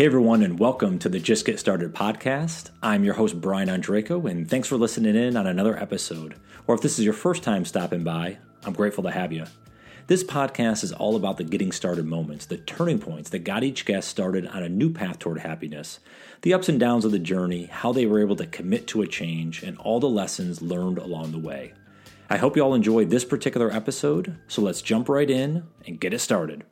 Hey everyone, and welcome to the Just Get Started podcast. I'm your host, Brian Andreco, and thanks for listening in on another episode. Or if this is your first time stopping by, I'm grateful to have you. This podcast is all about the getting started moments, the turning points that got each guest started on a new path toward happiness, the ups and downs of the journey, how they were able to commit to a change, and all the lessons learned along the way. I hope you all enjoyed this particular episode, so let's jump right in and get it started.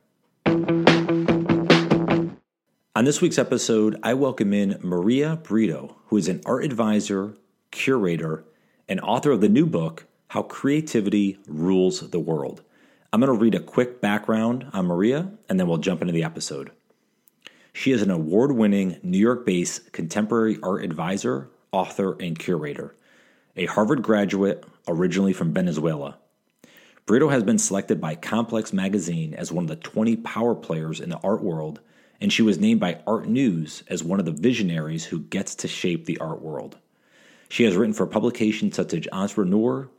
On this week's episode, I welcome in Maria Brito, who is an art advisor, curator, and author of the new book, How Creativity Rules the World. I'm going to read a quick background on Maria, and then we'll jump into the episode. She is an award winning New York based contemporary art advisor, author, and curator, a Harvard graduate originally from Venezuela. Brito has been selected by Complex Magazine as one of the 20 power players in the art world and she was named by Art News as one of the visionaries who gets to shape the art world. She has written for publications such as Entrepreneur,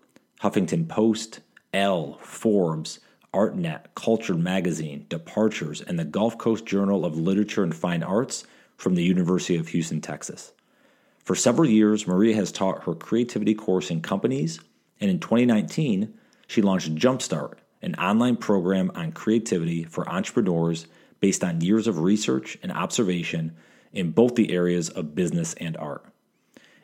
Huffington Post, Elle, Forbes, ArtNet, Culture Magazine, Departures, and the Gulf Coast Journal of Literature and Fine Arts from the University of Houston, Texas. For several years, Maria has taught her creativity course in companies, and in 2019, she launched Jumpstart, an online program on creativity for entrepreneurs based on years of research and observation in both the areas of business and art.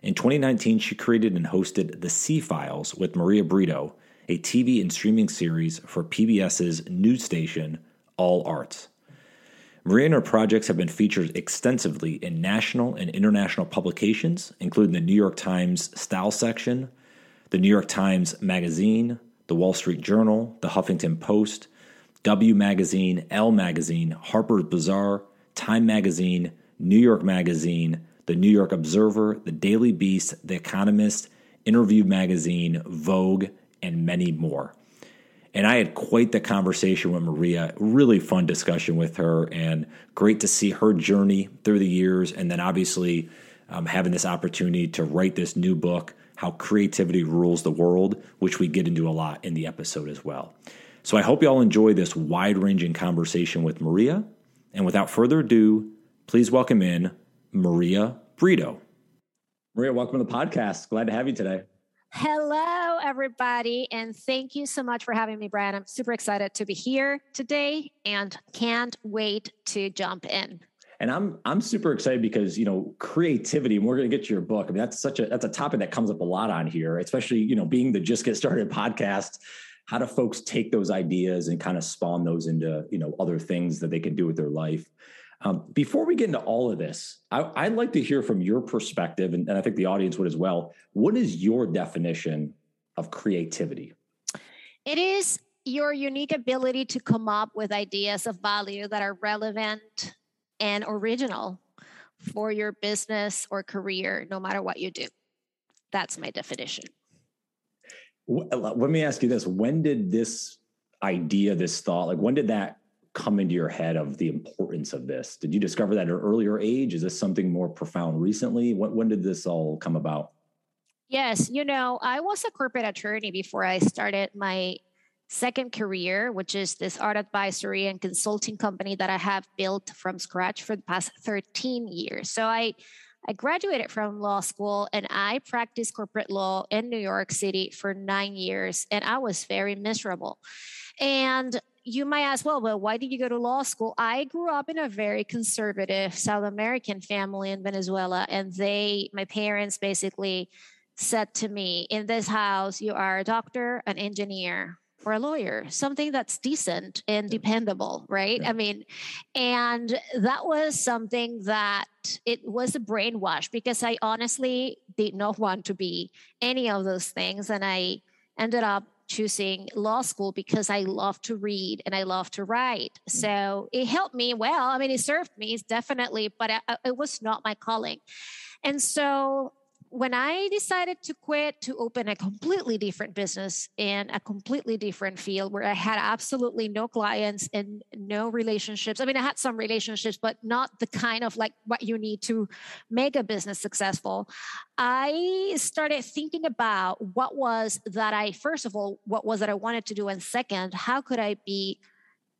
In 2019, she created and hosted The C Files with Maria Brito, a TV and streaming series for PBS's news station, All Arts. Maria and her projects have been featured extensively in national and international publications, including the New York Times Style section, the New York Times Magazine, the Wall Street Journal, the Huffington Post, W Magazine, L Magazine, Harper's Bazaar, Time Magazine, New York Magazine, the New York Observer, the Daily Beast, The Economist, Interview Magazine, Vogue, and many more. And I had quite the conversation with Maria, really fun discussion with her, and great to see her journey through the years. And then obviously um, having this opportunity to write this new book, How Creativity Rules the World, which we get into a lot in the episode as well. So I hope you all enjoy this wide ranging conversation with Maria. And without further ado, please welcome in Maria Brito. Maria, welcome to the podcast. Glad to have you today. Hello, everybody, and thank you so much for having me, Brian. I'm super excited to be here today and can't wait to jump in. And I'm I'm super excited because you know creativity, and we're going to get to your book. I mean, that's such a that's a topic that comes up a lot on here, especially you know being the Just Get Started podcast how do folks take those ideas and kind of spawn those into you know other things that they can do with their life? Um, before we get into all of this I, would like to hear from your perspective and, and i think the audience would as well. What is your definition of creativity? It is your unique ability to come up with ideas of value that are relevant and original for your business or career no matter what you do. That's my definition let me ask you this. When did this idea this thought like when did that come into your head of the importance of this? Did you discover that at an earlier age? Is this something more profound recently? When, when did this all come about? Yes. You know i was a corporate attorney before i started my second career which is this art advisory and consulting company that i have built from scratch for the past 13 years. So i I graduated from law school and I practiced corporate law in New York City for nine years, and I was very miserable. And you might ask, well, well, why did you go to law school? I grew up in a very conservative South American family in Venezuela, and they, my parents basically said to me, in this house, you are a doctor, an engineer, or a lawyer, something that's decent and dependable, right? Yeah. I mean, and that was something that it was a brainwash because I honestly did not want to be any of those things. And I ended up choosing law school because I love to read and I love to write. Mm. So it helped me well. I mean, it served me definitely, but it was not my calling. And so when I decided to quit to open a completely different business in a completely different field where I had absolutely no clients and no relationships. I mean, I had some relationships, but not the kind of like what you need to make a business successful. I started thinking about what was that I, first of all, what was that I wanted to do? And second, how could I be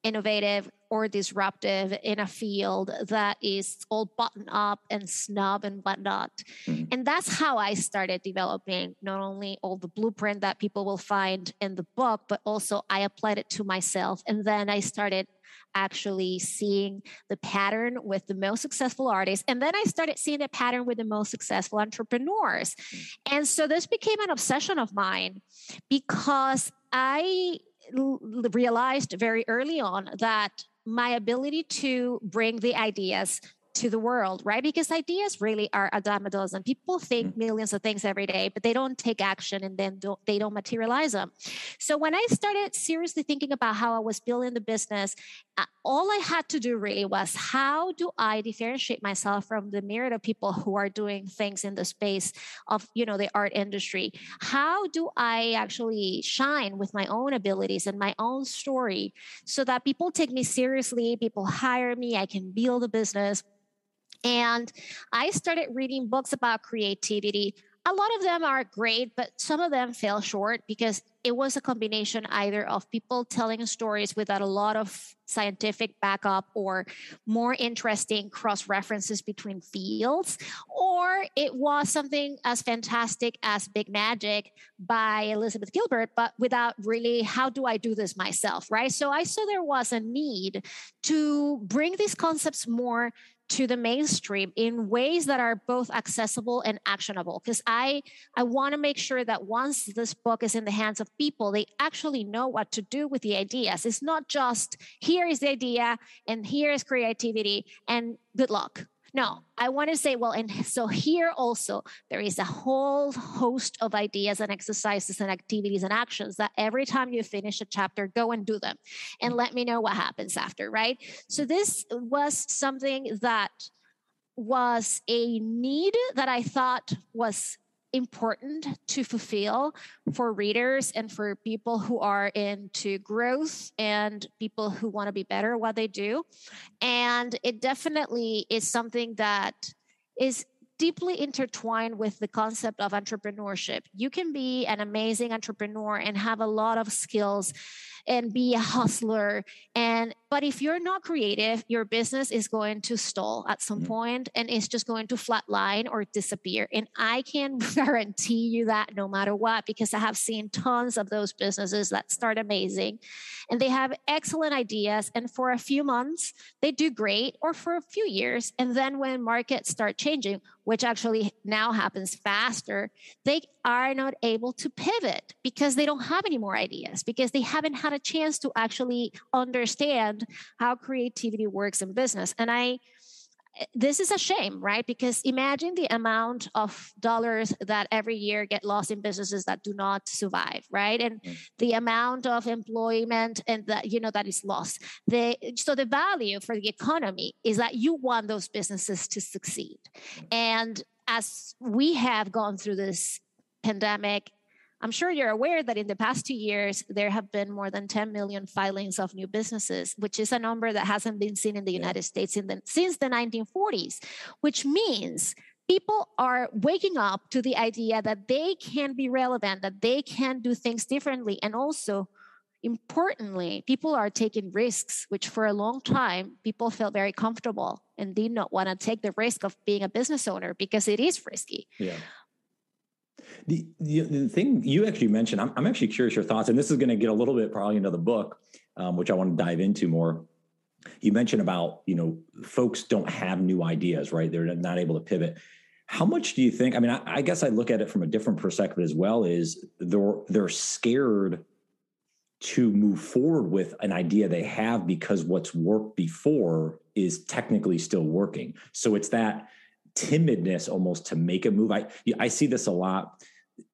innovative or disruptive in a field that is all button up and snub and whatnot. Mm-hmm. And that's how I started developing not only all the blueprint that people will find in the book, but also I applied it to myself. And then I started actually seeing the pattern with the most successful artists. And then I started seeing the pattern with the most successful entrepreneurs. Mm-hmm. And so this became an obsession of mine because I realized very early on that my ability to bring the ideas to the world, right? Because ideas really are a dime a dozen. People think mm. millions of things every day, but they don't take action and then don't, they don't materialize them. So when I started seriously thinking about how I was building the business, uh, all I had to do really was how do I differentiate myself from the myriad of people who are doing things in the space of, you know, the art industry? How do I actually shine with my own abilities and my own story so that people take me seriously, people hire me, I can build a business and I started reading books about creativity. A lot of them are great, but some of them fell short because it was a combination either of people telling stories without a lot of scientific backup or more interesting cross references between fields, or it was something as fantastic as Big Magic by Elizabeth Gilbert, but without really how do I do this myself, right? So I saw there was a need to bring these concepts more to the mainstream in ways that are both accessible and actionable. Because i i want to make sure that once this book is in the hands of people they actually know what to do with the ideas. It's not just here is the idea and here is creativity and good luck no, I want to say, well, and so here also, there is a whole host of ideas and exercises and activities and actions that every time you finish a chapter, go and do them and let me know what happens after, right? So this was something that was a need that I thought was important to fulfill for readers and for people who are into growth and people who want to be better at what they do. And it definitely is something that is deeply intertwined with the concept of entrepreneurship. You can be an amazing entrepreneur and have a lot of skills and be a hustler and but if you're not creative your business is going to stall at some mm-hmm. point and it's just going to flatline or disappear and i can guarantee you that no matter what because i have seen tons of those businesses that start amazing and they have excellent ideas and for a few months they do great or for a few years and then when markets start changing which actually now happens faster they are not able to pivot because they don't have any more ideas because they haven't had a chance to actually understand how creativity works in business and i this is a shame, right? Because imagine the amount of dollars that every year get lost in businesses that do not survive, right? And mm. the amount of employment and that you know that is lost. The so the value for the economy is that you want those businesses to succeed. Mm. And as we have gone through this pandemic I'm sure you're aware that in the past two years, there have been more than 10 million filings of new businesses, which is a number that hasn't been seen in the United States in the, since the 1940s, which means people are waking up to the idea that they can be relevant, that they can do things differently. And also, importantly, people are taking risks, which for a long time, people felt very comfortable and did not want to take the risk of being a business owner because it is risky. Yeah. The, the, the thing you actually mentioned, I'm, I'm actually curious your thoughts, and this is going to get a little bit probably into the book, um, which I want to dive into more. You mentioned about you know folks don't have new ideas, right? They're not able to pivot. How much do you think? I mean, I, I guess I look at it from a different perspective as well. Is they're they're scared to move forward with an idea they have because what's worked before is technically still working. So it's that timidness almost to make a move. I I see this a lot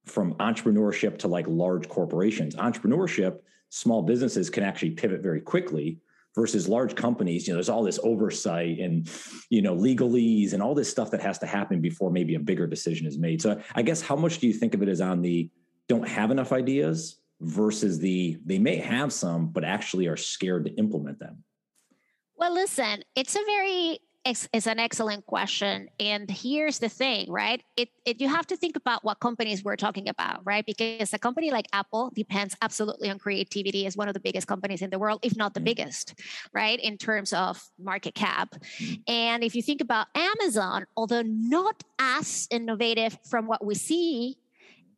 from entrepreneurship to like large corporations. Entrepreneurship, small businesses can actually pivot very quickly versus large companies. You know, there's all this oversight and you know legalese and all this stuff that has to happen before maybe a bigger decision is made. So I guess how much do you think of it as on the don't have enough ideas versus the they may have some but actually are scared to implement them? Well, listen, it's a very it's, it's, an excellent question. And here's the thing, right? It, it, you have to think about what companies we're talking about, right? Because a company like Apple depends absolutely on creativity as one of the biggest companies in the world, if not the mm-hmm. biggest, right? In terms of market cap. Mm-hmm. And if you think about Amazon, although not as innovative from what we see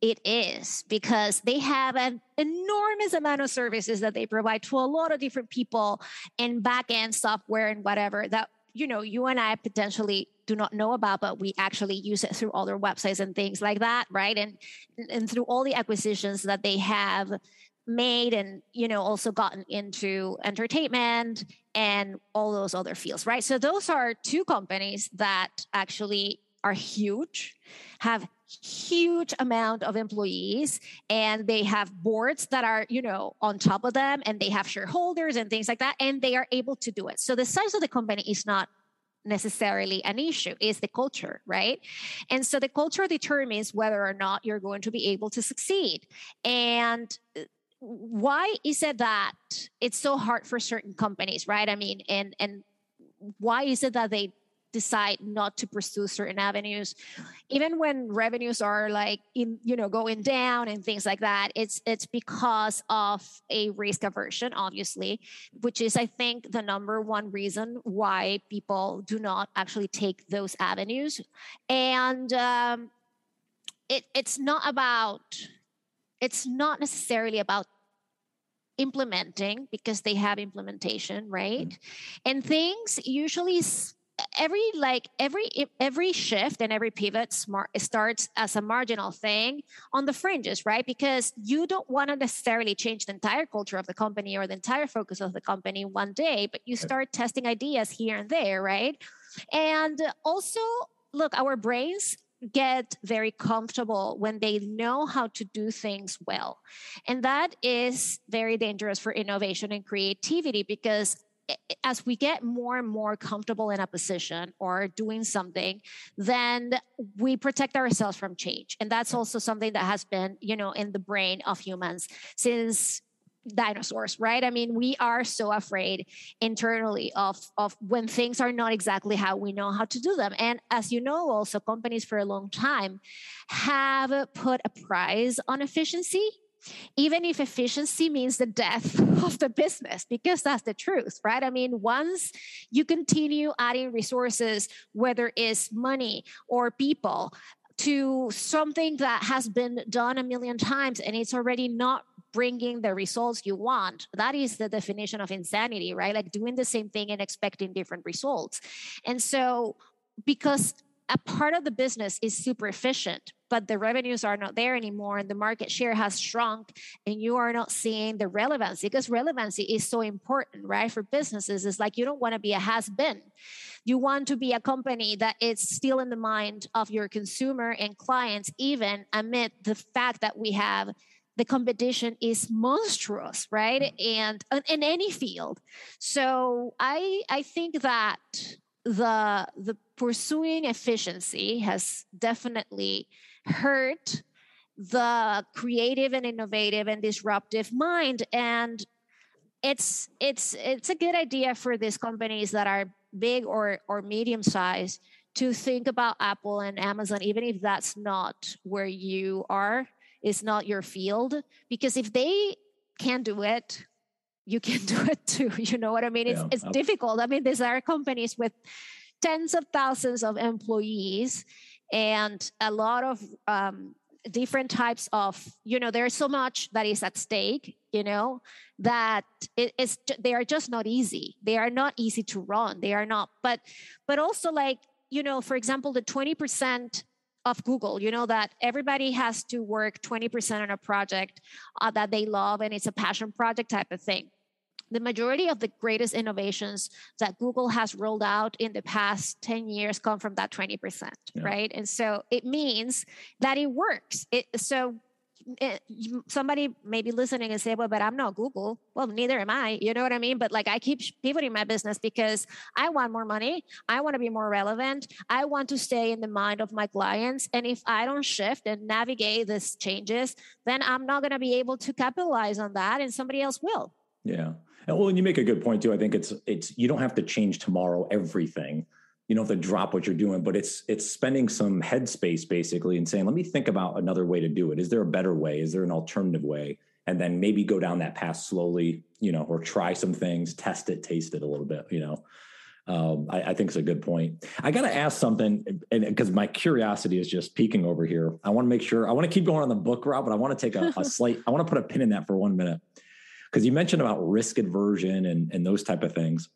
it is because they have an enormous amount of services that they provide to a lot of different people and back end software and whatever that you know you and i potentially do not know about but we actually use it through other websites and things like that right? And and through all the acquisitions that they have made and you know also gotten into entertainment and all those other fields right? So those are two companies that actually are huge have huge amount of employees and they have boards that are you know on top of them and they have shareholders and things like that and they are able to do it. So the size of the company is not necessarily an issue is the culture right? And so the culture determines whether or not you're going to be able to succeed. And uh, why is it that it's so hard for certain companies right? I mean and and why is it that they decide not to pursue certain avenues. Even when revenues are like in you know going down and things like that it's it's because of a risk aversion obviously which is i think the number one reason why people do not actually take those avenues. And um, it, it's not about it's not necessarily about implementing because they have implementation right? Mm-hmm. and things usually every like every every shift and every pivot smart starts as a marginal thing on the fringes right? Because you don't want to necessarily change the entire culture of the company or the entire focus of the company one day but you start testing ideas here and there right? And also look our brains get very comfortable when they know how to do things well. And that is very dangerous for innovation and creativity because as we get more and more comfortable in a position or doing something then we protect ourselves from change. And that's also something that has been you know in the brain of humans since dinosaurs right? I mean we are so afraid internally of of when things are not exactly how we know how to do them. And as you know also companies for a long time have put a price on efficiency even if efficiency means the death of the business, because that's the truth, right? I mean, once you continue adding resources, whether it's money or people, to something that has been done a million times and it's already not bringing the results you want that is the definition of insanity right like doing the same thing and expecting different results and so because a part of the business is super efficient but the revenues are not there anymore and the market share has shrunk and you are not seeing the relevancy because relevancy is so important right for businesses. It's like you don't want to be a has been you want to be a company that is still in the mind of your consumer and clients even amid the fact that we have the competition is monstrous right mm. and in any field. So i i think that the the pursuing efficiency has definitely hurt the creative and innovative and disruptive mind. And it's it's it's a good idea for these companies that are big or or medium size to think about apple and amazon even if that's not where you are is not your field. Because if they can do it you can do it too you know what i mean? It's, yeah, it's difficult. I mean these are companies with tens of thousands of employees and a lot of um, different types of you know there's so much that is at stake you know that it is they are just not easy. They are not easy to run. They are not but but also like you know for example the 20% of google you know that everybody has to work 20% on a project uh, that they love and it's a passion project type of thing the majority of the greatest innovations that Google has rolled out in the past 10 years come from that 20%, yeah. right? And so it means that it works. It, so Eh, somebody may be listening and say, well, but I'm not Google. Well, neither am I. You know what I mean? But like I keep pivoting my business because I want more money. I want to be more relevant. I want to stay in the mind of my clients. And if I don't shift and navigate these changes, then I'm not going to be able to capitalize on that and somebody else will. Yeah. And well, and you make a good point too. I think it's it's you don't have to change tomorrow everything, you don't have to drop what you're doing, but it's it's spending some headspace basically and saying, let me think about another way to do it. Is there a better way? Is there an alternative way? And then maybe go down that path slowly, you know, or try some things, test it, taste it a little bit, you know. Um, I, I, think it's a good point. I got to ask something, and because my curiosity is just peeking over here. I want to make sure I want to keep going on the book route, but I want to take a, a slight. I want to put a pin in that for one minute because you mentioned about risk aversion and and those type of things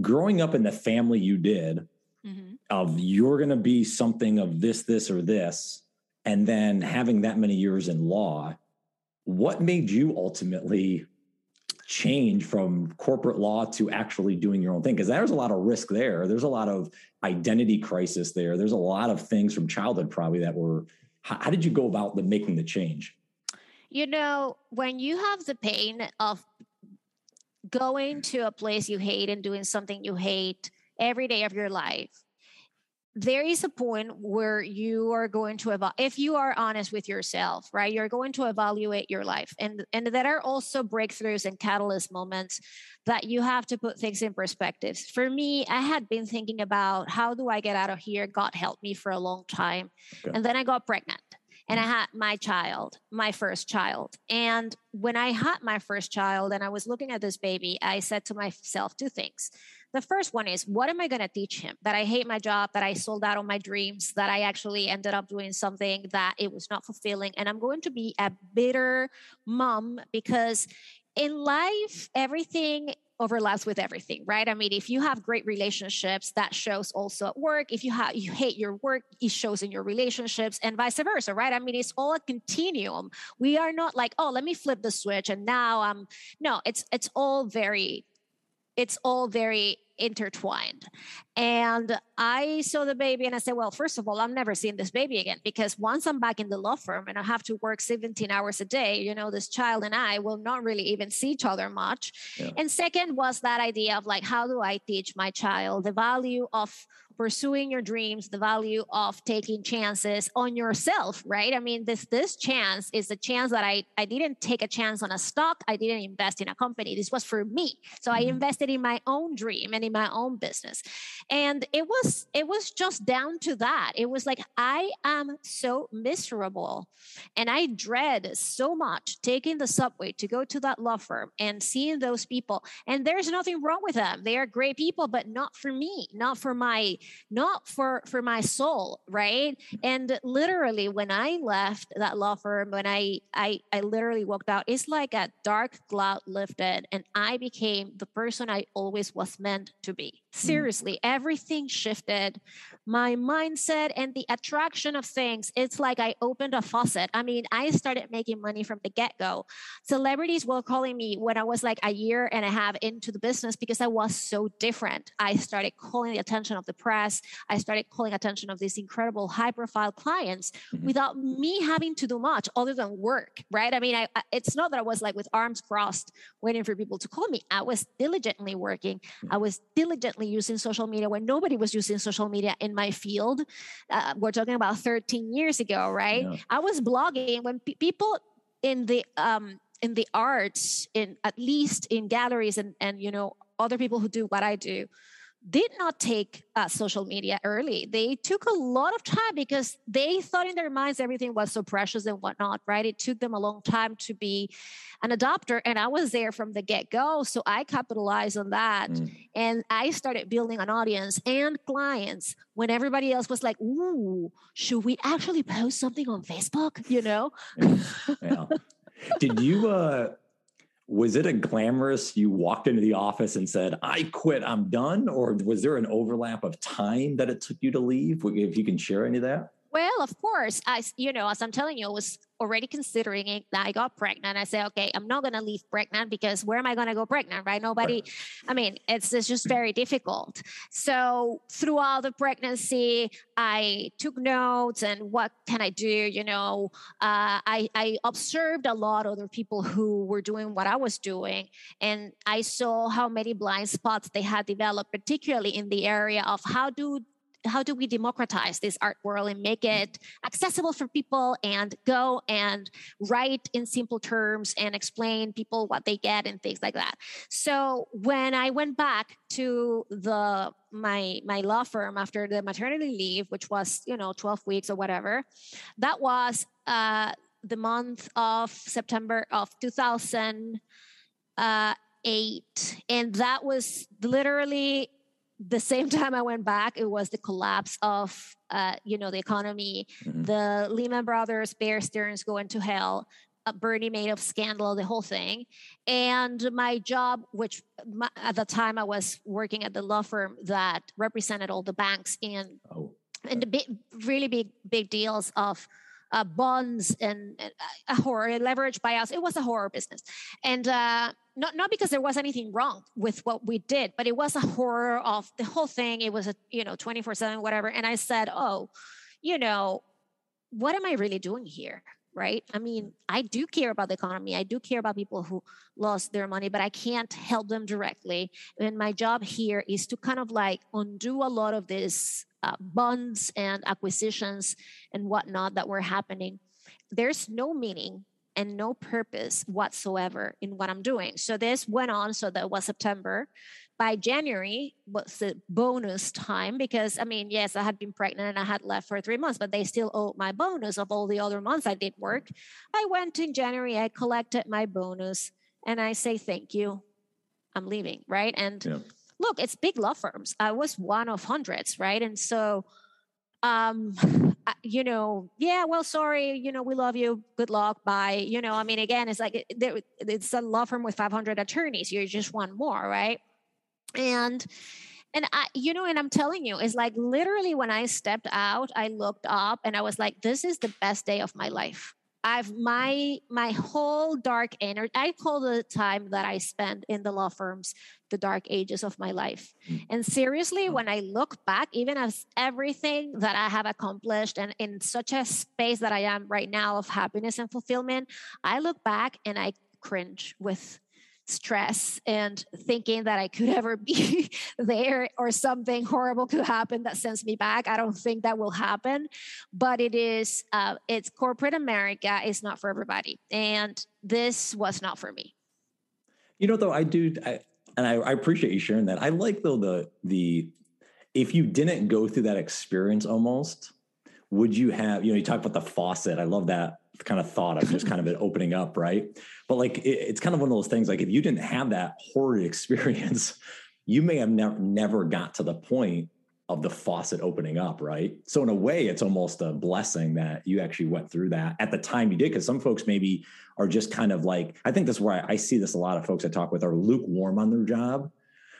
growing up in the family you did mm-hmm. of you're going to be something of this, this, or this, and then having that many years in law, what made you ultimately change from corporate law to actually doing your own thing? Because there's a lot of risk there. There's a lot of identity crisis there. There's a lot of things from childhood probably that were. How, how did you go about the making the change? You know, when you have the pain of going to a place you hate and doing something you hate every day of your life. There is a point where you are going to evaluate if you are honest with yourself right you're going to evaluate your life and and there are also breakthroughs and catalyst moments that you have to put things in perspective. For me i had been thinking about how do i get out of here god helped me for a long time okay. and then i got pregnant and I mm. had my child, my first child. And when I had my first child and I was looking at this baby, I said to myself two things. The first one is, what am I going to teach him? That I hate my job, that I sold out on my dreams, that I actually ended up doing something that it was not fulfilling. And I'm going to be a bitter mom because in life, everything overlaps with everything right? I mean if you have great relationships that shows also at work. If you have you hate your work it shows in your relationships and vice versa right? I mean it's all a continuum. We are not like oh let me flip the switch and now i'm no it's it's all very it's all very intertwined. And I saw the baby and I said, well, first of all, I'm never seeing this baby again because once I'm back in the law firm and I have to work 17 hours a day, you know, this child and I will not really even see each other much. Yeah. And second was that idea of like, how do I teach my child the value of pursuing your dreams, the value of taking chances on yourself, right? I mean, this this chance is a chance that I I didn't take a chance on a stock. I didn't invest in a company. This was for me. So I mm-hmm. invested in my own dream and in my own business. And it was it was just down to that. It was like I am so miserable and I dread so much taking the subway to go to that law firm and seeing those people. And there's nothing wrong with them. They are great people, but not for me, not for my not for for my soul right and literally when i left that law firm when i i i literally walked out it's like a dark cloud lifted and i became the person i always was meant to be. Seriously mm. everything shifted. My mindset and the attraction of things it's like i opened a faucet. I mean i started making money from the get-go. Celebrities were calling me when i was like a year and a half into the business because i was so different. I started calling the attention of the press. I started calling attention of these incredible high profile clients mm-hmm. without me having to do much other than work right? I mean I, it's not that i was like with arms crossed waiting for people to call me. I was diligently working. Mm-hmm. i was diligently using social media when nobody was using social media in my field. Uh, we're talking about 13 years ago, right? Yeah. I was blogging when pe- people in the um, in the arts, in at least in galleries and and you know other people who do what I do, did not take uh, social media early. They took a lot of time because they thought in their minds everything was so precious and whatnot, right? It took them a long time to be an adopter, and I was there from the get go. So I capitalized on that mm. and I started building an audience and clients when everybody else was like, Ooh, should we actually post something on Facebook? You know? yeah. yeah. Did you, uh, was it a glamorous you walked into the office and said i quit i'm done or was there an overlap of time that it took you to leave? If you can share any of that well of course as you know as i'm telling you I was already considering it. That I got pregnant. I said, okay, I'm not going to leave pregnant because where am I going to go pregnant? Right? Nobody. I mean, it's, it's just very difficult. So throughout the pregnancy, I took notes and what can I do? You know, uh, I, I observed a lot of other people who were doing what I was doing. And I saw how many blind spots they had developed, particularly in the area of how do how do we democratize this art world and make it accessible for people and go and write in simple terms and explain people what they get and things like that. So when I went back to the my my law firm after the maternity leave, which was you know 12 weeks or whatever, that was uh, the month of September of 2008, uh, and that was literally the same time I went back, it was the collapse of, uh, you know, the economy, mm-hmm. the Lehman Brothers, Bear Stearns going to hell, uh, Bernie Madoff scandal, the whole thing. And my job, which my, at the time I was working at the law firm that represented all the banks in, oh. and the big, really big, big deals of uh, bonds and, and a horror leverage buyouts. It was a horror business, and uh, not not because there was anything wrong with what we did, but it was a horror of the whole thing. It was a you know twenty four seven whatever. And I said, oh, you know, what am I really doing here? Right? I mean, I do care about the economy. I do care about people who lost their money, but I can't help them directly. And my job here is to kind of like undo a lot of these uh, bonds and acquisitions and whatnot that were happening. There's no meaning and no purpose whatsoever in what I'm doing. So this went on. So that was September. By January was the bonus time because I mean, yes, I had been pregnant and I had left for three months, but they still owed my bonus of all the other months I did work. I went in January, I collected my bonus, and I say thank you. I'm leaving, right? And yeah. look, it's big law firms. I was one of hundreds, right? And so um you know yeah well sorry you know we love you good luck bye you know i mean again it's like it's a law firm with 500 attorneys you're just one more right? And and i you know and i'm telling you it's like literally when i stepped out i looked up and i was like this is the best day of my life I've my my whole dark energy. I call the time that I spend in the law firms the dark ages of my life. Mm. And seriously, when I look back, even as everything that I have accomplished and in such a space that I am right now of happiness and fulfillment, I look back and I cringe with stress and thinking that I could ever be there or something horrible could happen that sends me back. I don't think that will happen, but it is, uh, it's corporate America. It's not for everybody. And this was not for me. You know, though, I do, I, and I, I appreciate you sharing that. I like though the, the, if you didn't go through that experience almost, would you have, you know, you talk about the faucet. I love that kind of thought of just kind of it opening up, right? But like it, it's kind of one of those things. Like if you didn't have that horrid experience, you may have never never got to the point of the faucet opening up, right? So in a way, it's almost a blessing that you actually went through that at the time you did. Because some folks maybe are just kind of like, I think that's where I, I see this. A lot of folks I talk with are lukewarm on their job,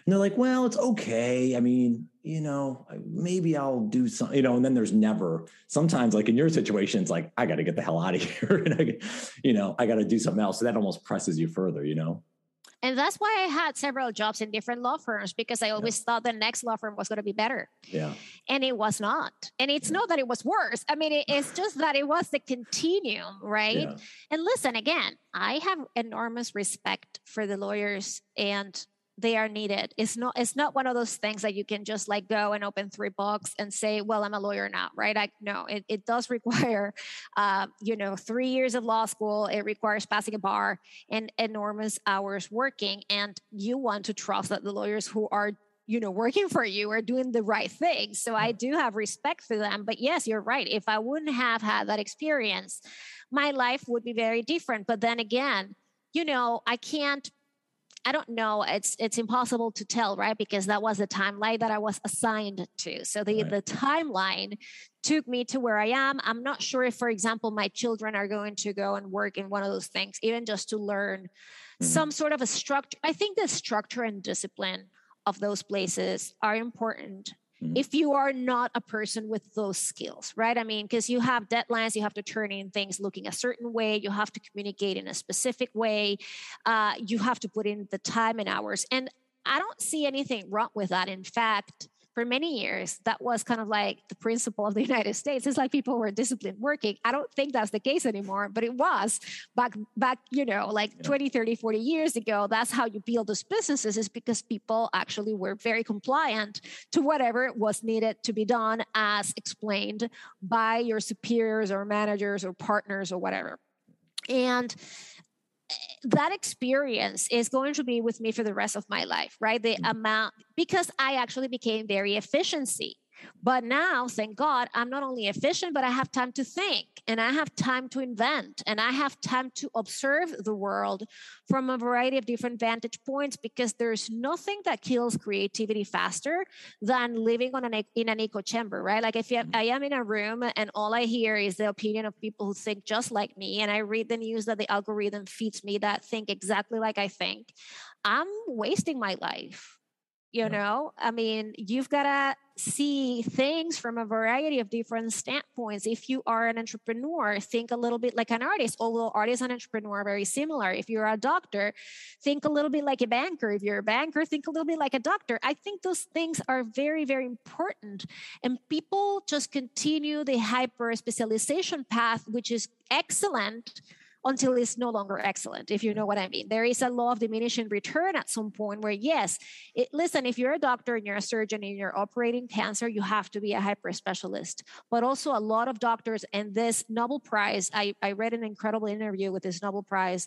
and they're like, well, it's okay. I mean, you know, maybe I'll do something, you know, and then there's never sometimes like in your situation, it's like, I got to get the hell out of here. and I, you know, I got to do something else. So that almost presses you further, you know? And that's why I had several jobs in different law firms because I always yeah. thought the next law firm was going to be better. Yeah. And it was not. And it's yeah. not that it was worse. I mean, it, it's just that it was the continuum, right? Yeah. And listen, again, I have enormous respect for the lawyers and they are needed. It's not it's not one of those things that you can just like go and open three books and say well i'm a lawyer now right? I no it, it does require uh, you know three years of law school. It requires passing a bar and enormous hours working and you want to trust that the lawyers who are you know working for you are doing the right thing. So i do have respect for them but yes you're right. If i wouldn't have had that experience my life would be very different. But then again you know i can't I don't know. It's it's impossible to tell, right? Because that was the timeline that I was assigned to. So the right. the timeline took me to where I am. I'm not sure if, for example, my children are going to go and work in one of those things, even just to learn mm-hmm. some sort of a structure. I think the structure and discipline of those places are important mm-hmm. if you are not a person with those skills, right? I mean, because you have deadlines, you have to turn in things looking a certain way, you have to communicate in a specific way, uh, you have to put in the time and hours. And I don't see anything wrong with that. In fact, for many years, that was kind of like the principle of the United States. It's like people were disciplined working. I don't think that's the case anymore, but it was back, back, you know, like yeah. 20, 30, 40 years ago. That's how you build those businesses is because people actually were very compliant to whatever was needed to be done as explained by your superiors or managers or partners or whatever. And that experience is going to be with me for the rest of my life, right? The mm-hmm. amount, because I actually became very efficiency but now, thank God, I'm not only efficient, but I have time to think and I have time to invent and I have time to observe the world from a variety of different vantage points because there's nothing that kills creativity faster than living on an in an echo chamber, right? Like if mm-hmm. I am in a room and all I hear is the opinion of people who think just like me and I read the news that the algorithm feeds me that think exactly like I think, I'm wasting my life you yeah. know? I mean you've got to see things from a variety of different standpoints. If you are an entrepreneur think a little bit like an artist although artist and entrepreneur are very similar. If you're a doctor think a little bit like a banker. If you're a banker think a little bit like a doctor. I think those things are very very important. And people just continue the hyper specialization path which is excellent until it's no longer excellent, if you know what I mean. There is a law of diminishing return at some point where, yes, it, listen, if you're a doctor and you're a surgeon and you're operating cancer, you have to be a hyper specialist. But also, a lot of doctors, and this Nobel Prize, I, I read an incredible interview with this Nobel Prize.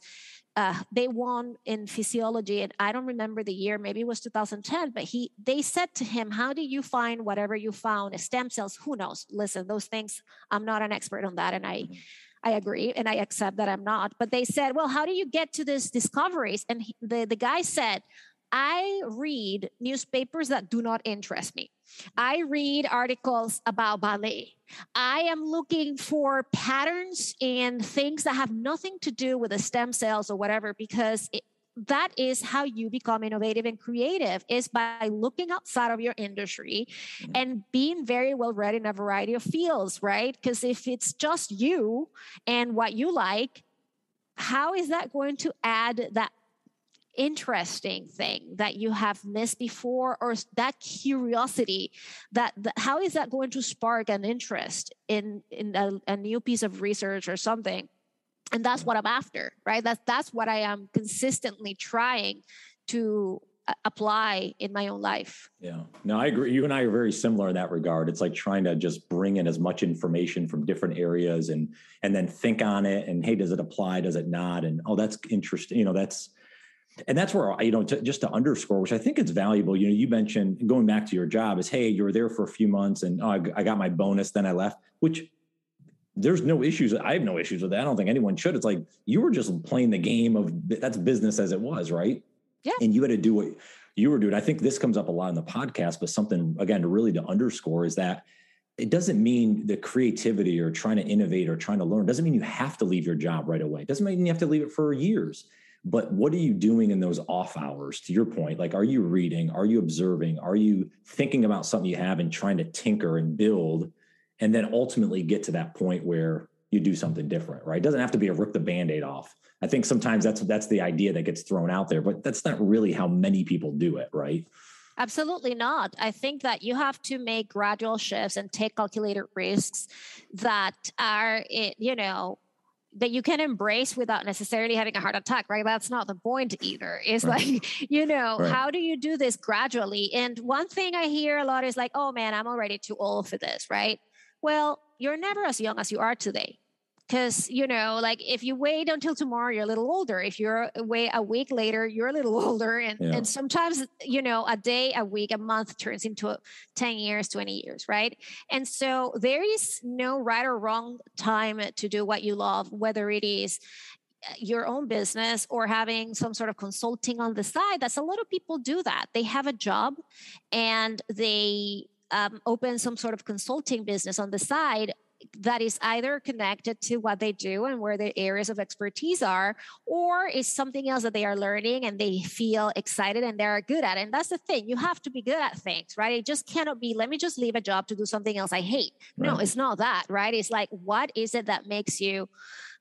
Uh, they won in physiology, and I don't remember the year. Maybe it was 2010. But he, they said to him, "How do you find whatever you found? Stem cells? Who knows? Listen, those things. I'm not an expert on that, and I." I agree and I accept that I'm not. But they said, well, how do you get to these discoveries? And he, the, the guy said, I read newspapers that do not interest me. I read articles about ballet. I am looking for patterns and things that have nothing to do with the stem cells or whatever because it, that is how you become innovative and creative is by looking outside of your industry mm-hmm. and being very well read in a variety of fields right because if it's just you and what you like how is that going to add that interesting thing that you have missed before or that curiosity that, that how is that going to spark an interest in in a, a new piece of research or something and that's what i'm after right? That's that's what i am consistently trying to uh, apply in my own life. Yeah. No i agree. You and i are very similar in that regard. It's like trying to just bring in as much information from different areas and and then think on it and hey does it apply? Does it not? And oh that's interesting you know that's and that's where you know to, just to underscore which i think it's valuable you know you mentioned going back to your job is hey you were there for a few months and oh, I, I got my bonus then i left which there's no issues. I have no issues with that. I don't think anyone should. It's like you were just playing the game of that's business as it was, right? Yeah. And you had to do what you were doing. I think this comes up a lot in the podcast, but something again to really to underscore is that it doesn't mean the creativity or trying to innovate or trying to learn doesn't mean you have to leave your job right away. It doesn't mean you have to leave it for years. But what are you doing in those off hours? To your point, like are you reading? Are you observing? Are you thinking about something you have and trying to tinker and build? And then ultimately get to that point where you do something different, right? It doesn't have to be a rip the band-aid off. I think sometimes that's that's the idea that gets thrown out there, but that's not really how many people do it, right? Absolutely not. I think that you have to make gradual shifts and take calculated risks that are, you know, that you can embrace without necessarily having a heart attack, right? That's not the point either. It's right. like, you know, right. how do you do this gradually? And one thing I hear a lot is like, oh man, I'm already too old for this, right? Well, you're never as young as you are today. Because, you know, like if you wait until tomorrow, you're a little older. If you're away a week later, you're a little older. And, yeah. and sometimes, you know, a day, a week, a month turns into 10 years, 20 years, right? And so there is no right or wrong time to do what you love, whether it is uh, your own business or having some sort of consulting on the side that's a lot of people do that they have a job and they um, open some sort of consulting business on the side that is either connected to what they do and where their areas of expertise are, or is something else that they are learning and they feel excited and they're good at. And that's the thing, you have to be good at things, right? It just cannot be, let me just leave a job to do something else I hate. Right. No, it's not that, right? It's like, what is it that makes you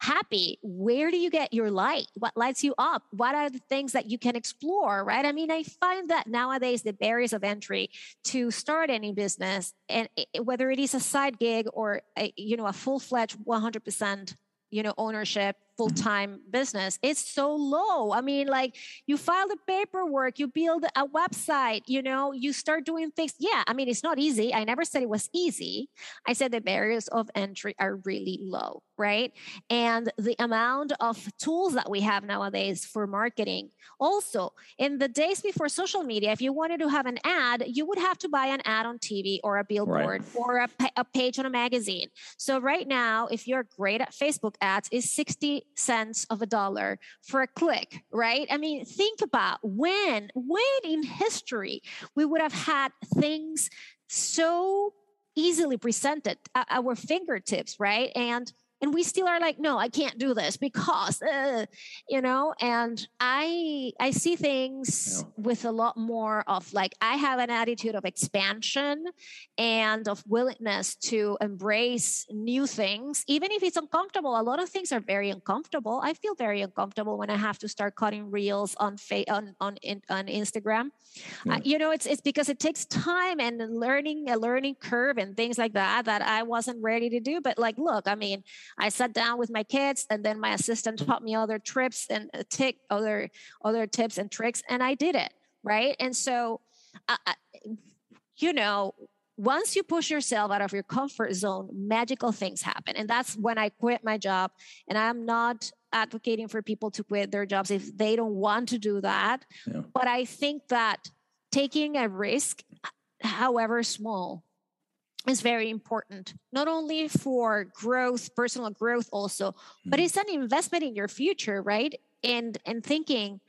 happy where do you get your light what lights you up what are the things that you can explore right i mean i find that nowadays the barriers of entry to start any business and whether it is a side gig or a, you know a full-fledged 100% you know ownership. Full-time mm-hmm. business it's so low. I mean like you file the paperwork you build a website you know you start doing things. Yeah i mean it's not easy. I never said it was easy. I said the barriers of entry are really low right? And the amount of tools that we have nowadays for marketing. Also in the days before social media if you wanted to have an ad you would have to buy an ad on tv or a billboard right. or a, a page on a magazine. So right now if you're great at facebook ads is 60 cents of a dollar for a click, right? I mean, think about when, when in history we would have had things so easily presented at our fingertips, right? And and we still are like no i can't do this because uh, you know and i i see things yeah. with a lot more of like i have an attitude of expansion and of willingness to embrace new things even if it's uncomfortable a lot of things are very uncomfortable i feel very uncomfortable when i have to start cutting reels on fa- on on, in, on instagram yeah. uh, you know it's it's because it takes time and learning a learning curve and things like that that i wasn't ready to do but like look i mean I sat down with my kids, and then my assistant taught me other trips and uh, tick other other tips and tricks, and I did it right. And so, uh, you know, once you push yourself out of your comfort zone, magical things happen, and that's when I quit my job. And I'm not advocating for people to quit their jobs if they don't want to do that, yeah. but I think that taking a risk, however small, is very important not only for growth personal growth also but mm-hmm. it's an investment in your future right? And and thinking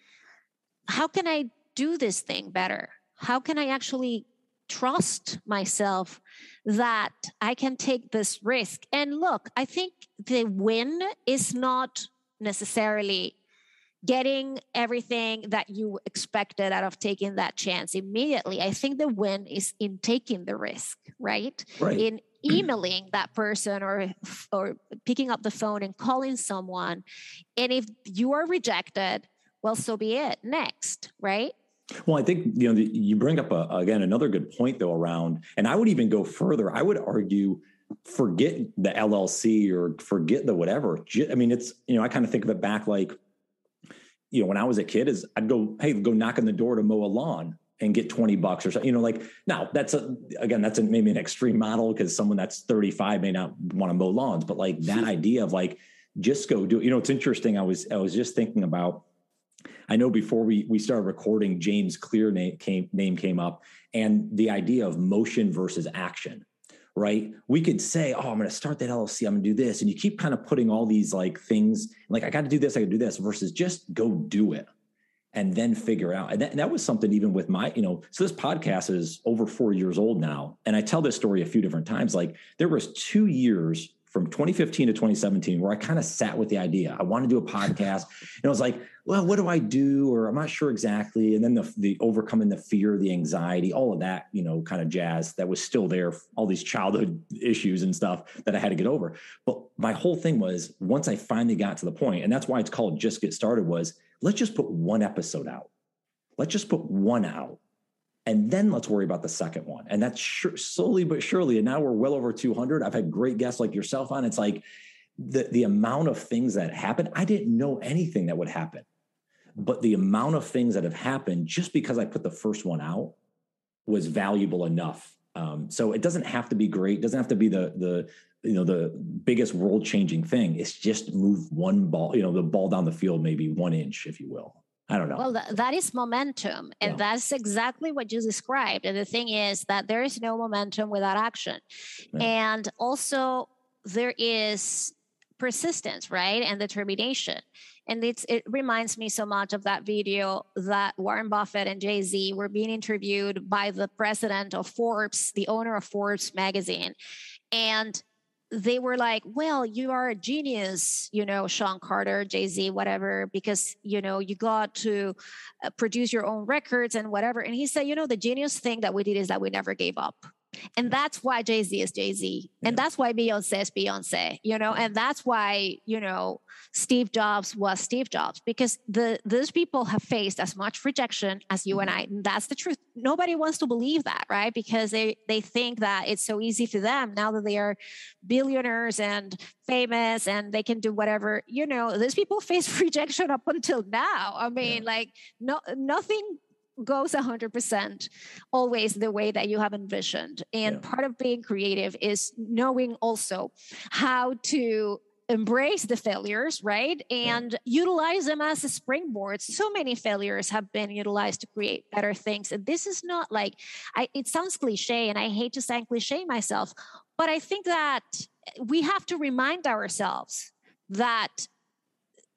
how can i do this thing better? How can i actually trust myself that i can take this risk? And look i think the win is not necessarily getting everything that you expected out of taking that chance immediately. I think the win is in taking the risk, right? right. In emailing that person or or picking up the phone and calling someone. And if you are rejected, well, so be it. Next, right? Well, I think you know the, you bring up a, again another good point though around, and I would even go further. I would argue forget the LLC or forget the whatever. I mean, it's you know I kind of think of it back like you know, when I was a kid, is I'd go, hey, go knock on the door to mow a lawn and get 20 bucks or something. You know, like now that's a, again, that's a, maybe an extreme model because someone that's 35 may not want to mow lawns, but like that idea of like, just go do it. You know, it's interesting. I was, I was just thinking about, I know before we, we started recording, James Clear name came, name came up and the idea of motion versus action right? We could say, oh, I'm going to start that LLC. I'm going to do this. And you keep kind of putting all these like things like, I got to do this, I got to do this versus just go do it and then figure out. And that, and that, was something even with my, you know, so this podcast is over four years old now. And I tell this story a few different times. Like there was two years from 2015 to 2017 where I kind of sat with the idea. I want to do a podcast. and I was like, well, what do I do? Or I'm not sure exactly. And then the, the overcoming the fear, the anxiety, all of that, you know, kind of jazz that was still there, all these childhood issues and stuff that I had to get over. But my whole thing was once I finally got to the point, and that's why it's called Just Get Started, was let's just put one episode out. Let's just put one out and then let's worry about the second one. And that's sure, slowly but surely. And now we're well over 200. I've had great guests like yourself on. It's like the, the amount of things that happen. I didn't know anything that would happen, but the amount of things that have happened just because I put the first one out was valuable enough. Um, so it doesn't have to be great. It doesn't have to be the, the, you know, the biggest world changing thing. It's just move one ball, you know, the ball down the field, maybe one inch, if you will. I don't know. Well, th- that is momentum. And yeah. that's exactly what you described. And the thing is that there is no momentum without action. Yeah. And also, there is persistence, right? And determination. And it's, it reminds me so much of that video that Warren Buffett and Jay Z were being interviewed by the president of Forbes, the owner of Forbes magazine. And they were like, well, you are a genius, you know, Sean Carter, Jay Z, whatever, because, you know, you got to uh, produce your own records and whatever. And he said, you know, the genius thing that we did is that we never gave up. And that's why Jay Z is Jay Z, yeah. and that's why Beyonce is Beyonce, you know, and that's why you know Steve Jobs was Steve Jobs because the those people have faced as much rejection as you and mm-hmm. I, and that's the truth. Nobody wants to believe that, right? Because they they think that it's so easy for them now that they are billionaires and famous and they can do whatever. You know, those people face rejection up until now. I mean, yeah. like no nothing goes 100% always the way that you have envisioned. And yeah. part of being creative is knowing also how to embrace the failures, right? And yeah. utilize them as a springboard. So many failures have been utilized to create better things. And this is not like, I, it sounds cliche, and I hate to sound cliche myself, but I think that we have to remind ourselves that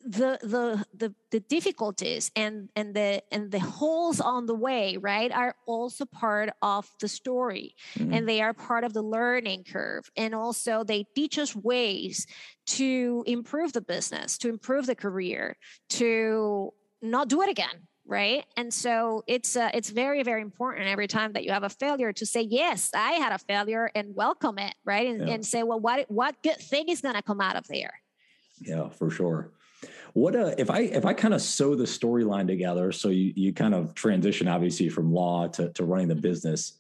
the the the the difficulties and and the and the holes on the way right are also part of the story. Mm-hmm. and they are part of the learning curve. And also they teach us ways to improve the business to improve the career to not do it again right? And so it's uh, it's very very important every time that you have a failure to say yes i had a failure and welcome it right? And, yeah. and say well what what good thing is going to come out of there? Yeah for sure what uh, if I if I kind of sew the storyline together? So you you kind of transition obviously from law to to running the business,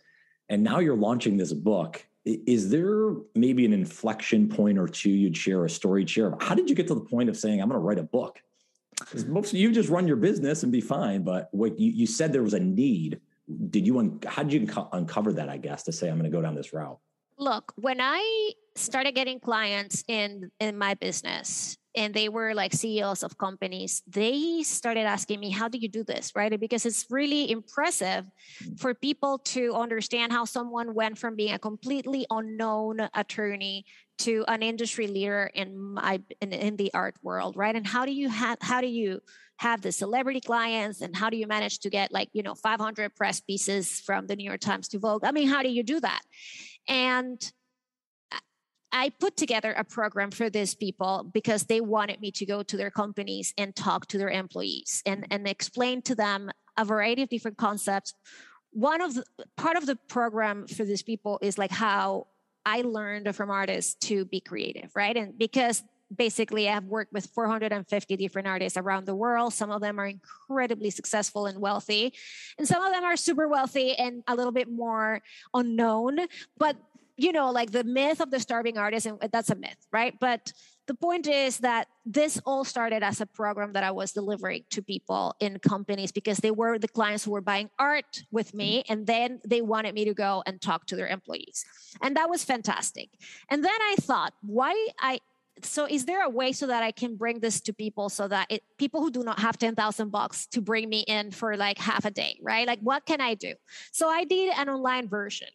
and now you're launching this book. Is there maybe an inflection point or two you'd share a story share? How did you get to the point of saying I'm going to write a book? Most you just run your business and be fine, but what you, you said there was a need. Did you un- how did you uncover that? I guess to say I'm going to go down this route. Look, when I started getting clients in in my business, and they were like CEOs of companies, they started asking me, How do you do this? Right? Because it's really impressive for people to understand how someone went from being a completely unknown attorney to an industry leader in my in, in the art world, right? And how do you have how do you have the celebrity clients and how do you manage to get like you know 500 press pieces from the new york times to vogue i mean how do you do that and I put together a program for these people because they wanted me to go to their companies and talk to their employees and, mm-hmm. and explain to them a variety of different concepts. One of the part of the program for these people is like how I learned from artists to be creative, right? And because basically I've worked with 450 different artists around the world. Some of them are incredibly successful and wealthy, and some of them are super wealthy and a little bit more unknown. But you know, like the myth of the starving artist, and that's a myth, right? But the point is that this all started as a program that I was delivering to people in companies because they were the clients who were buying art with me, and then they wanted me to go and talk to their employees. And that was fantastic. And then I thought, why I so is there a way so that I can bring this to people so that it, people who do not have 10,000 bucks to bring me in for like half a day, right? Like what can I do? So I did an online version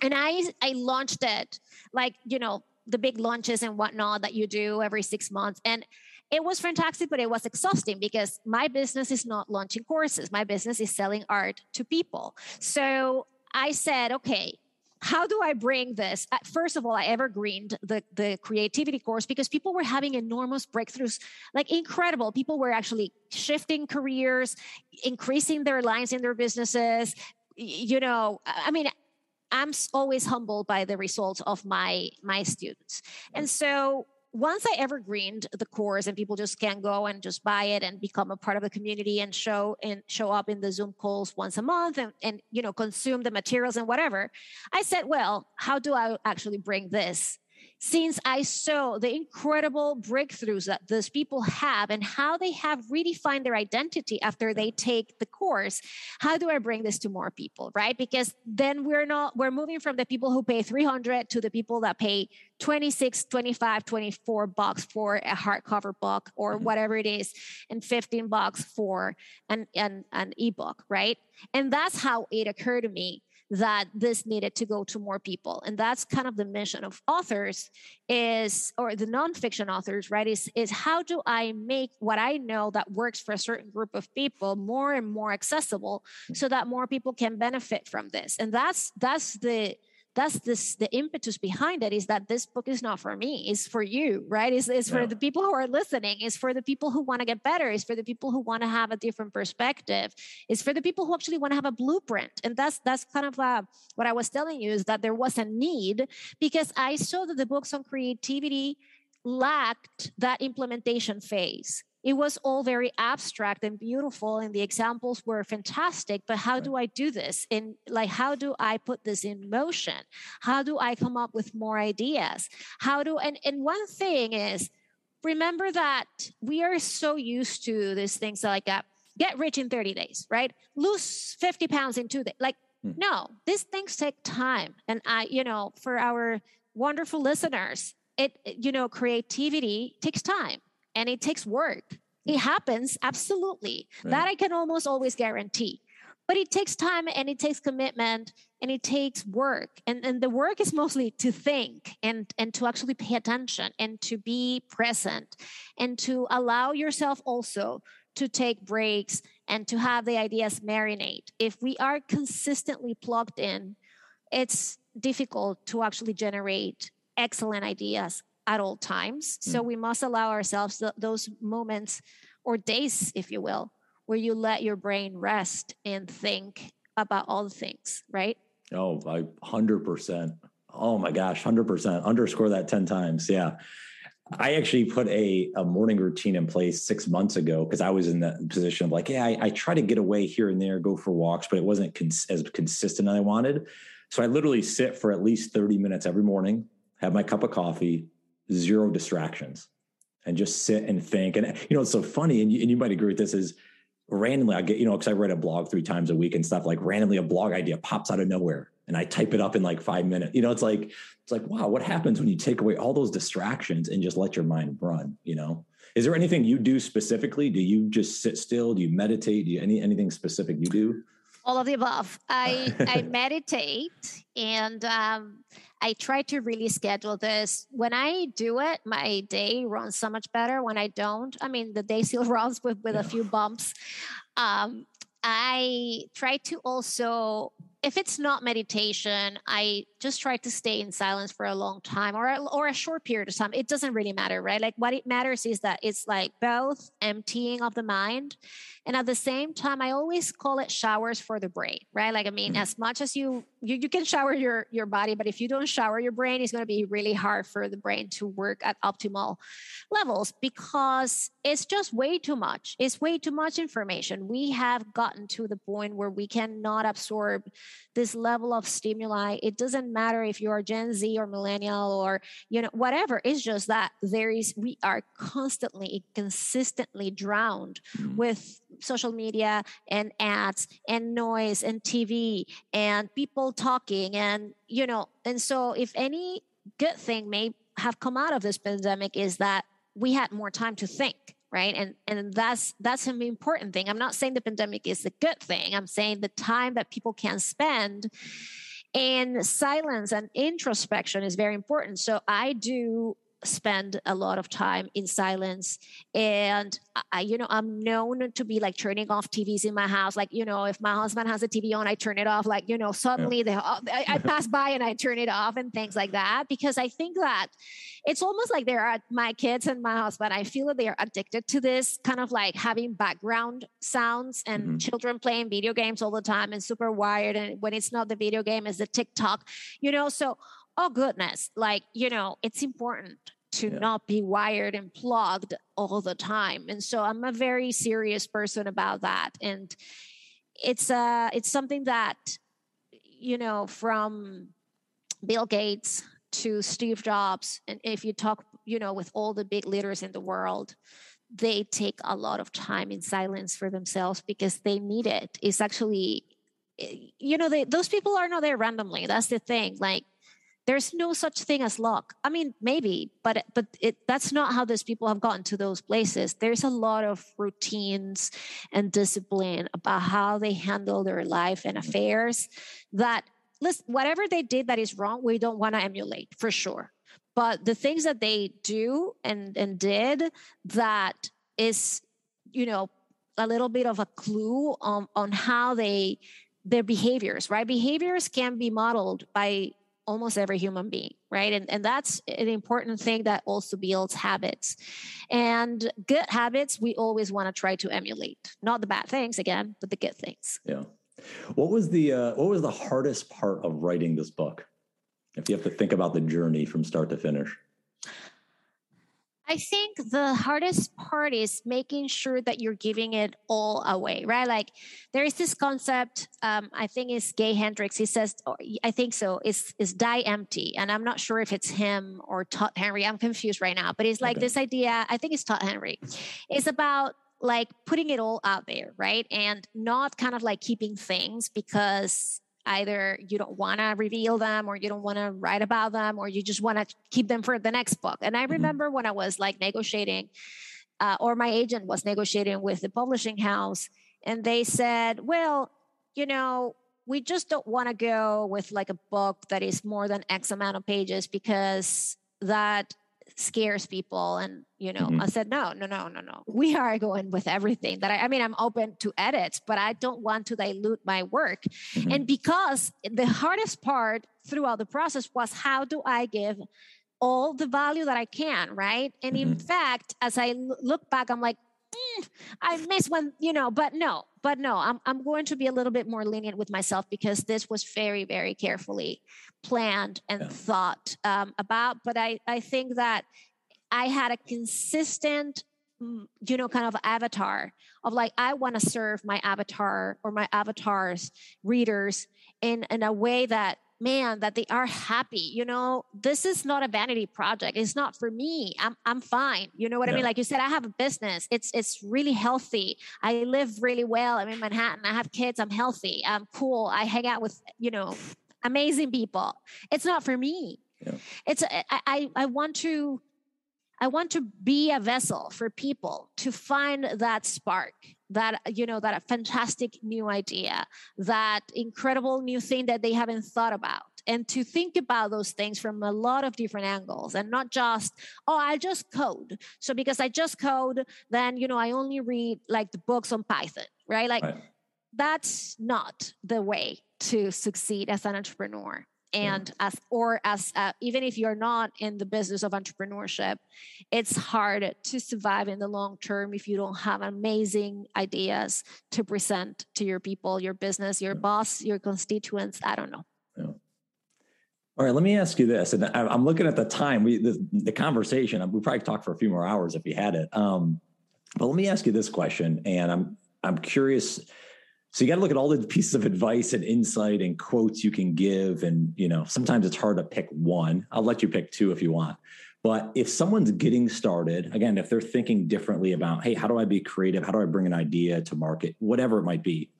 and i i launched it like you know the big launches and whatnot that you do every six months and it was fantastic but it was exhausting because my business is not launching courses my business is selling art to people so i said okay how do I bring this? Uh, first of all, I evergreened the, the creativity course because people were having enormous breakthroughs, like incredible. People were actually shifting careers, increasing their lines in their businesses. You know, I mean, I'm always humbled by the results of my my students. And so once I evergreened the course and people just can go and just buy it and become a part of the community and show and show up in the Zoom calls once a month and, and you know consume the materials and whatever, I said, well, how do I actually bring this since I saw the incredible breakthroughs that those people have and how they have redefined their identity after they take the course, how do I bring this to more people, right? Because then we're not, we're moving from the people who pay 300 to the people that pay 26, 25, 24 bucks for a hardcover book or mm-hmm. whatever it is, and 15 bucks for an, an, an ebook, right? And that's how it occurred to me that this needed to go to more people. And that's kind of the mission of authors is or the nonfiction authors right is is how do i make what i know that works for a certain group of people more and more accessible so that more people can benefit from this. And that's that's the that's this the impetus behind it is that this book is not for me it's for you right? It's, it's for yeah. the people who are listening it's for the people who want to get better it's for the people who want to have a different perspective it's for the people who actually want to have a blueprint. And that's that's kind of uh, what i was telling you is that there was a need because i saw that the books on creativity lacked that implementation phase it was all very abstract and beautiful and the examples were fantastic but how do i do this? In like how do i put this in motion? How do i come up with more ideas? How do and and one thing is remember that we are so used to these things like that get rich in 30 days right? Lose 50 pounds in two days like hmm. no these things take time and i you know for our wonderful listeners it you know creativity takes time and it takes work. It mm. happens, absolutely. Right. That I can almost always guarantee. But it takes time and it takes commitment and it takes work. And, and the work is mostly to think and, and to actually pay attention and to be present and to allow yourself also to take breaks and to have the ideas marinate. If we are consistently plugged in, it's difficult to actually generate excellent ideas at all times. Mm. So we must allow ourselves th- those moments or days, if you will, where you let your brain rest and think about all the things, right? Oh, I 100%. Oh my gosh, 100%. Underscore that 10 times. Yeah. I actually put a, a morning routine in place six months ago because I was in that position of like, yeah, I, I, try to get away here and there, go for walks, but it wasn't cons- as consistent as I wanted. So I literally sit for at least 30 minutes every morning, have my cup of coffee, zero distractions and just sit and think. And you know, it's so funny, and you, and you might agree with this is randomly I get, you know, because I write a blog three times a week and stuff, like randomly a blog idea pops out of nowhere and I type it up in like five minutes. You know, it's like, it's like, wow, what happens when you take away all those distractions and just let your mind run, you know? Is there anything you do specifically? Do you just sit still? Do you meditate? Do you any anything specific you do? All of the above. I I meditate and um I try to really schedule this. When I do it, my day runs so much better. When I don't, I mean, the day still runs with, with yeah. a few bumps. Um, I try to also if it's not meditation, I just try to stay in silence for a long time or or a short period of time. It doesn't really matter, right? Like what it matters is that it's like both emptying of the mind and at the same time I always call it showers for the brain, right? Like I mean, mm-hmm. as much as you, you you can shower your your body, but if you don't shower your brain, it's going to be really hard for the brain to work at optimal levels because it's just way too much. It's way too much information. We have gotten to the point where we cannot absorb this level of stimuli it doesn't matter if you're gen z or millennial or you know whatever. It's just that there is we are constantly consistently drowned mm-hmm. with social media and ads and noise and tv and people talking and you know and so if any good thing may have come out of this pandemic is that we had more time to think right? And and that's that's an important thing. I'm not saying the pandemic is a good thing. I'm saying the time that people can spend in silence and introspection is very important. So i do spend a lot of time in silence. And I, you know i'm known to be like turning off tvs in my house. Like you know if my husband has a tv on i turn it off. Like you know suddenly yeah. they, I, I pass by and i turn it off and things like that. Because i think that it's almost like there are my kids and my husband i feel that they are addicted to this kind of like having background sounds and mm-hmm. children playing video games all the time and super wired. And when it's not the video game it's the tiktok you know? So oh goodness. Like you know it's important to yeah. not be wired and plugged all the time. And so i'm a very serious person about that. And it's uh it's something that you know from bill gates to steve jobs and if you talk you know with all the big leaders in the world they take a lot of time in silence for themselves because they need it. It's actually eh, you know they, those people are not there randomly. That's the thing. Like there's no such thing as luck. I mean maybe but but it, that's not how those people have gotten to those places. There's a lot of routines and discipline about how they handle their life and affairs that listen whatever they did that is wrong we don't want to emulate for sure. But the things that they do and and did that is you know a little bit of a clue on on how they their behaviors right? Behaviors can be modeled by almost every human being right? And, and that's an important thing that also builds habits. And good habits we always want to try to emulate. Not the bad things again but the good things. Yeah. What was the uh, what was the hardest part of writing this book? If you have to think about the journey from start to finish I think the hardest part is making sure that you're giving it all away, right? Like there is this concept, um, I think it's Gay Hendricks. He says, I think so, it's, is die empty. And I'm not sure if it's him or Todd Henry. I'm confused right now, but it's like okay. this idea, I think it's Todd Henry. It's about like putting it all out there, right? And not kind of like keeping things because either you don't want to reveal them or you don't want to write about them or you just want to keep them for the next book and i mm-hmm. remember mm-hmm. when i was like negotiating uh, or my agent was negotiating with the publishing house and they said well you know we just don't want to go with like a book that is more than x amount of pages because that scares people and you know mm-hmm. i said no no no no no we are going with everything that I, I, mean i'm open to edits but i don't want to dilute my work mm-hmm. and because the hardest part throughout the process was how do i give all the value that i can right and mm-hmm. in fact as I l- look back i'm like I miss when, you know, but no, but no, I'm, I'm going to be a little bit more lenient with myself because this was very, very carefully planned and yeah. thought um, about. But I, I think that I had a consistent, mm, you know, kind of avatar of like, I want to serve my avatar or my avatar's readers in, in a way that man that they are happy you know? This is not a vanity project. It's not for me. I'm i'm fine. You know what yeah. i mean? Like you said i have a business. It's it's really healthy. I live really well. I'm in manhattan. I have kids. I'm healthy. I'm cool. I hang out with you know amazing people. It's not for me. Yeah. it's I, I i want to I want to be a vessel for people to find that spark, that, you know, that fantastic new idea, that incredible new thing that they haven't thought about. And to think about those things from a lot of different angles and not just, oh, I just code. So because I just code, then, you know, I only read like the books on Python, right? Like right. that's not the way to succeed as an entrepreneur and as or as uh, even if you're not in the business of entrepreneurship it's hard to survive in the long term if you don't have amazing ideas to present to your people your business your boss your constituents. I don't know. Yeah. all right let me ask you this and i'm looking at the time. We the, the conversation we probably talked for a few more hours if we had it. Um, but let me ask you this question and i'm i'm curious so you got to look at all the pieces of advice and insight and quotes you can give. And, you know, sometimes it's hard to pick one. I'll let you pick two if you want. But if someone's getting started, again, if they're thinking differently about, hey, how do I be creative? How do I bring an idea to market? Whatever it might be.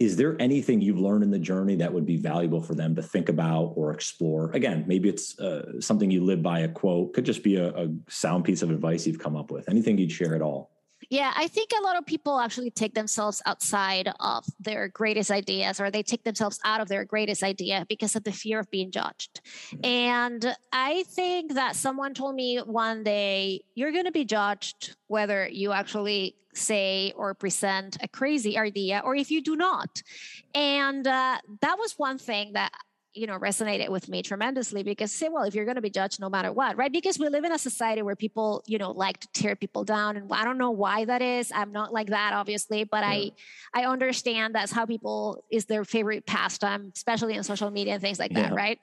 Is there anything you've learned in the journey that would be valuable for them to think about or explore? Again, maybe it's uh, something you live by a quote, could just be a, a sound piece of advice you've come up with. Anything you'd share at all? Yeah, I think a lot of people actually take themselves outside of their greatest ideas or they take themselves out of their greatest idea because of the fear of being judged. Mm-hmm. And I think that someone told me one day, you're going to be judged whether you actually say or present a crazy idea or if you do not. And uh, that was one thing that you know resonated with me tremendously because say well if you're going to be judged no matter what right? Because we live in a society where people you know like to tear people down and i don't know why that is. I'm not like that obviously but yeah. i i understand that's how people is their favorite pastime especially in social media and things like yeah. that right?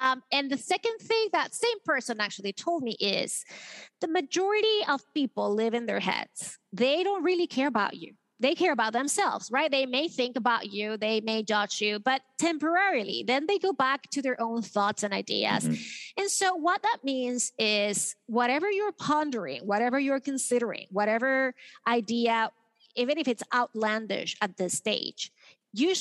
Um, and the second thing that same person actually told me is the majority of people live in their heads. They don't really care about you they care about themselves, right? They may think about you, they may judge you, but temporarily, then they go back to their own thoughts and ideas. Mm-hmm. And so, what that means is whatever you're pondering, whatever you're considering, whatever idea, even if it's outlandish at this stage, you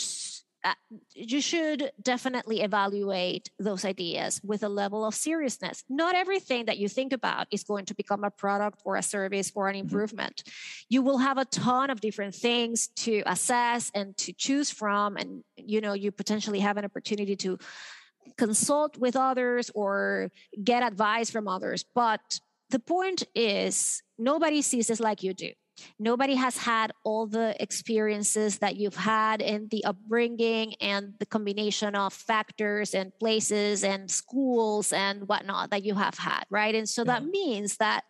uh, you should definitely evaluate those ideas with a level of seriousness. Not everything that you think about is going to become a product or a service or an mm-hmm. improvement. You will have a ton of different things to assess and to choose from. And, you know, you potentially have an opportunity to consult with others or get advice from others. But the point is, nobody sees this like you do nobody has had all the experiences that you've had in the upbringing and the combination of factors and places and schools and whatnot that you have had, right? And so yeah. that means that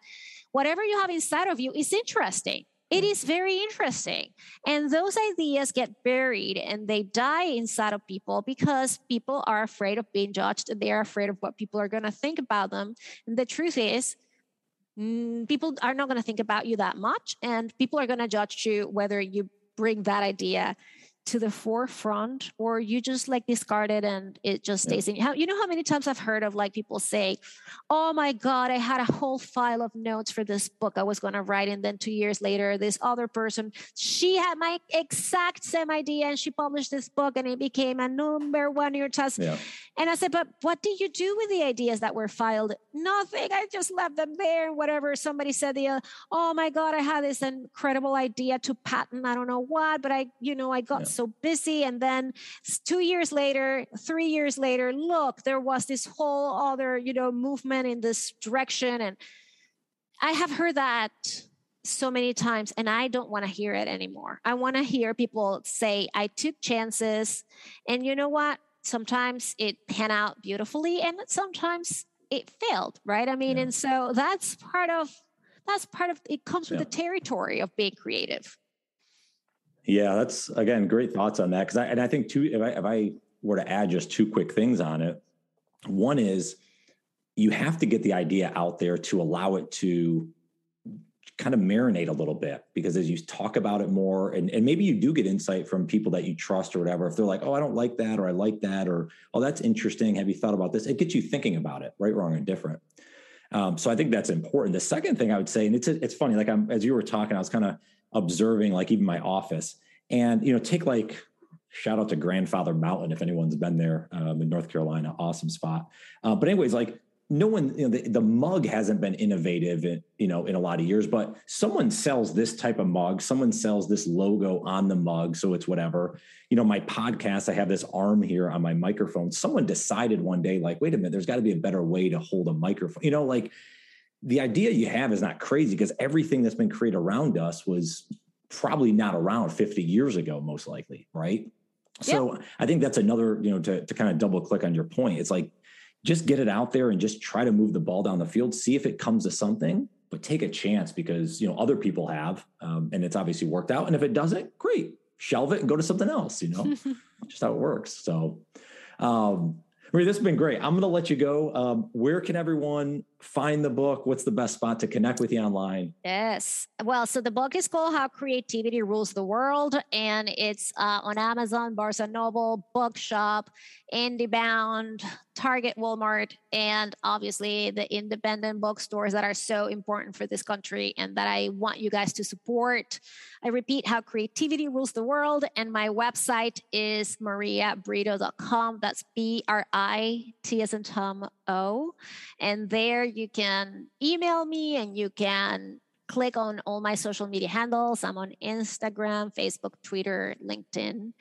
whatever you have inside of you is interesting. It mm. is very interesting. And those ideas get buried and they die inside of people because people are afraid of being judged they are afraid of what people are going to think about them. And the truth is, mm, people are not going to think about you that much and people are going to judge you whether you bring that idea to the forefront or you just like discard it and it just stays yeah. in. How you know how many times i've heard of like people say oh my god i had a whole file of notes for this book i was going to write and then two years later this other person she had my exact same idea and she published this book and it became a number one new york times yeah. and i said but what did you do with the ideas that were filed? Nothing. I just left them there whatever. Somebody said the oh my god i had this incredible idea to patent. I don't know what but i you know i got yeah so busy. And then two years later, three years later, look, there was this whole other, you know, movement in this direction. And I have heard that so many times and I don't want to hear it anymore. I want to hear people say, I took chances. And you know what? Sometimes it pan out beautifully and sometimes it failed, right? I mean, yeah. and so that's part of that's part of it comes with yeah. the territory of being creative. Yeah, that's again great thoughts on that because I and I think two if I if I were to add just two quick things on it, one is you have to get the idea out there to allow it to kind of marinate a little bit because as you talk about it more and, and maybe you do get insight from people that you trust or whatever if they're like oh i don't like that or i like that or oh that's interesting. Have you thought about this? It gets you thinking about it right wrong and different. Um, so i think that's important. The second thing i would say and it's it's funny like i'm as you were talking i was kind of observing like even my office. And you know take like shout out to grandfather mountain if anyone's been there um, in north carolina awesome spot. Uh, but anyways like no one you know the, the mug hasn't been innovative in, you know in a lot of years but someone sells this type of mug someone sells this logo on the mug so it's whatever. You know my podcast i have this arm here on my microphone. Someone decided one day like wait a minute there's got to be a better way to hold a microphone you know like the idea you have is not crazy because everything that's been created around us was probably not around 50 years ago, most likely, right? So I think that's another, you know, to, to kind of double click on your point. It's like just get it out there and just try to move the ball down the field, see if it comes to something, but take a chance because you know other people have, um, and it's obviously worked out. And if it doesn't, great, shelve it and go to something else. You know, just how it works. So, um, Marie, this has been great. I'm going to let you go. Um, where can everyone find the book? What's the best spot to connect with you online? Yes. Well, so the book is called How Creativity Rules the World, and it's uh, on Amazon, Barnes and Noble, Bookshop, IndieBound, Target, Walmart, and obviously the independent bookstores that are so important for this country and that I want you guys to support. I repeat, How Creativity Rules the World, and my website is mariabrito.com. That's B R I T as in Tom O. And there you can email me and you can click on all my social media handles. I'm on Instagram, Facebook, Twitter, LinkedIn,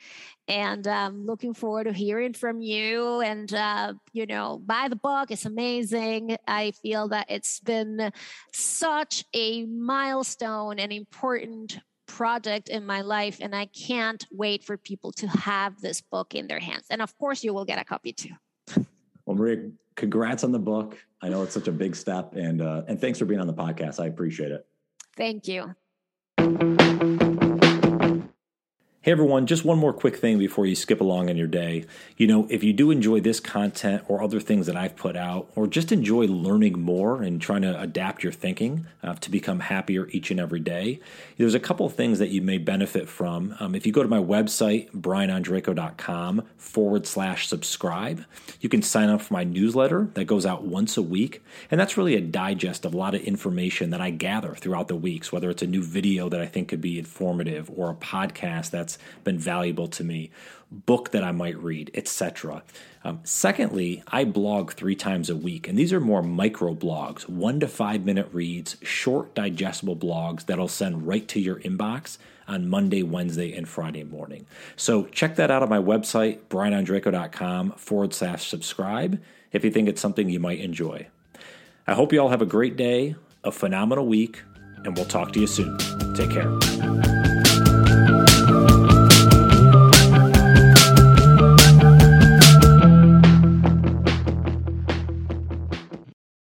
and um, looking forward to hearing from you. And uh, you know, buy the book; it's amazing. I feel that it's been such a milestone and important project in my life, and I can't wait for people to have this book in their hands. And of course, you will get a copy too. Well, Maria, congrats on the book. I know it's such a big step, and uh, and thanks for being on the podcast. I appreciate it. Thank you. Hey everyone, just one more quick thing before you skip along in your day. You know, if you do enjoy this content or other things that I've put out, or just enjoy learning more and trying to adapt your thinking uh, to become happier each and every day, there's a couple of things that you may benefit from. Um, if you go to my website, brianandreco.com forward slash subscribe, you can sign up for my newsletter that goes out once a week. And that's really a digest of a lot of information that I gather throughout the weeks, whether it's a new video that I think could be informative or a podcast that's been valuable to me, book that I might read, etc. Um, secondly, I blog three times a week, and these are more micro blogs, one to five minute reads, short, digestible blogs that'll send right to your inbox on Monday, Wednesday, and Friday morning. So check that out on my website, brianandreco.com forward slash subscribe, if you think it's something you might enjoy. I hope you all have a great day, a phenomenal week, and we'll talk to you soon. Take care.